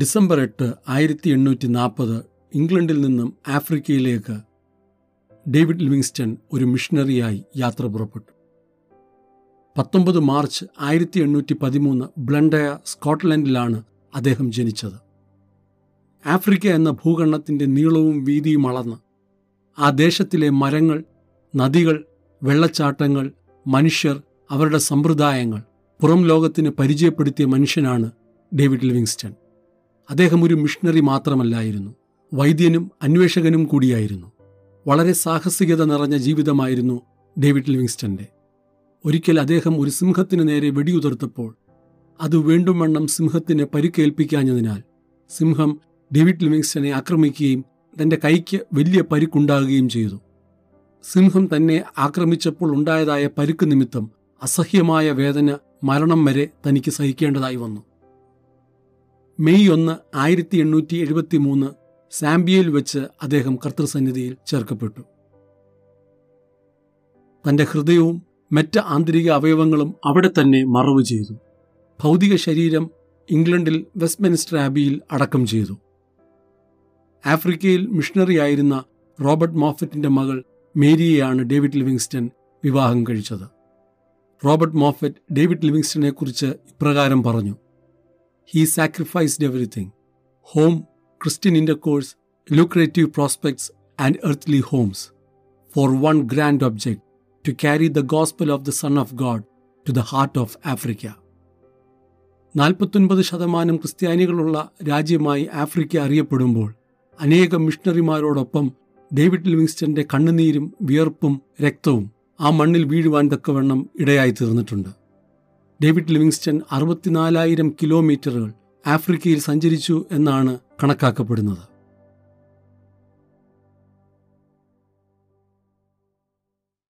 December എട്ട് ആയിരത്തി എണ്ണൂറ്റി നാൽപ്പത് ഇംഗ്ലണ്ടിൽ നിന്നും ആഫ്രിക്കയിലേക്ക് ഡേവിഡ് ലിവിങ്സ്റ്റൺ ഒരു മിഷണറിയായി യാത്ര പുറപ്പെട്ടു. പത്തൊമ്പത് മാർച്ച് ആയിരത്തി എണ്ണൂറ്റി പതിമൂന്ന് ബ്ലണ്ടയ സ്കോട്ട്ലൻഡിലാണ് അദ്ദേഹം ജനിച്ചത്. ആഫ്രിക്ക എന്ന ഭൂഖണ്ഡത്തിന്റെ നീളവും വീതിയും അളന്ന് ആ ദേശത്തിലെ മരങ്ങൾ നദികൾ വെള്ളച്ചാട്ടങ്ങൾ മനുഷ്യർ അവരുടെ സമ്പ്രദായങ്ങൾ പുറം ലോകത്തിന് പരിചയപ്പെടുത്തിയ മനുഷ്യനാണ് ഡേവിഡ് ലിവിങ്സ്റ്റൺ. അദ്ദേഹം ഒരു മിഷണറി മാത്രമല്ലായിരുന്നു. വൈദ്യനും അന്വേഷകനും കൂടിയായിരുന്നു. വളരെ സാഹസികത നിറഞ്ഞ ജീവിതമായിരുന്നു ഡേവിഡ് ലിവിങ്സ്റ്റന്റെ. ഒരിക്കൽ അദ്ദേഹം ഒരു സിംഹത്തിന് നേരെ വെടിയുതിർത്തപ്പോൾ അത് വീണ്ടും വണ്ണം സിംഹത്തിന് പരുക്കേൽപ്പിക്കാഞ്ഞതിനാൽ സിംഹം ഡേവിഡ് ലിവിങ്സ്റ്റനെ ആക്രമിക്കുകയും തന്റെ കൈക്ക് വലിയ പരുക്കുണ്ടാകുകയും ചെയ്തു. സിംഹം തന്നെ ആക്രമിച്ചപ്പോൾ ഉണ്ടായതായ പരുക്ക് നിമിത്തം അസഹ്യമായ വേദന മരണം വരെ തനിക്ക് സഹിക്കേണ്ടതായി വന്നു. മെയ് ഒന്ന് ആയിരത്തി എണ്ണൂറ്റി എഴുപത്തി മൂന്ന് സാംബിയയിൽ വെച്ച് അദ്ദേഹം കർത്തൃസന്നിധിയിൽ ചേർക്കപ്പെട്ടു. തന്റെ ഹൃദയവും മറ്റ് ആന്തരിക അവയവങ്ങളും അവിടെ തന്നെ മറവ് ചെയ്തു. ഭൗതിക ശരീരം ഇംഗ്ലണ്ടിൽ വെസ്റ്റ്മിനിസ്റ്റർ ആബിയിൽ അടക്കം ചെയ്തു. ആഫ്രിക്കയിൽ മിഷണറിയായിരുന്ന റോബർട്ട് മോഫറ്റിന്റെ മകൾ മേരിയെയാണ് ഡേവിഡ് ലിവിങ്സ്റ്റൺ വിവാഹം കഴിച്ചത്. റോബർട്ട് മോഫറ്റ് ഡേവിഡ് ലിവിങ്സ്റ്റനെ കുറിച്ച് ഇപ്രകാരം പറഞ്ഞു. He sacrificed everything home Christian intercourse lucrative prospects and earthly homes for one grand object to carry the gospel of the Son of God to the heart of Africa. നാൽപ്പത്തൊൻപത് ശതമാനം ക്രിസ്ത്യാനികളുള്ള രാജ്യമായി Africa അറിയപ്പെടുമ്പോൾ അനേകം മിഷണറിമാരോടൊപ്പം David ലിവിങ്സ്റ്റന്റെ കണ്ണുനീരും വിയർപ്പും രക്തവും ആ മണ്ണിൽ വീഴുവാൻ തക്കവണ്ണം ഇടയായി തീർന്നിട്ടുണ്ട് ഡേവിഡ് ലിവിങ്സ്റ്റൺ അറുപത്തിനാലായിരം കിലോമീറ്ററുകൾ ആഫ്രിക്കയിൽ സഞ്ചരിച്ചു എന്നാണ് കണക്കാക്കപ്പെടുന്നത്.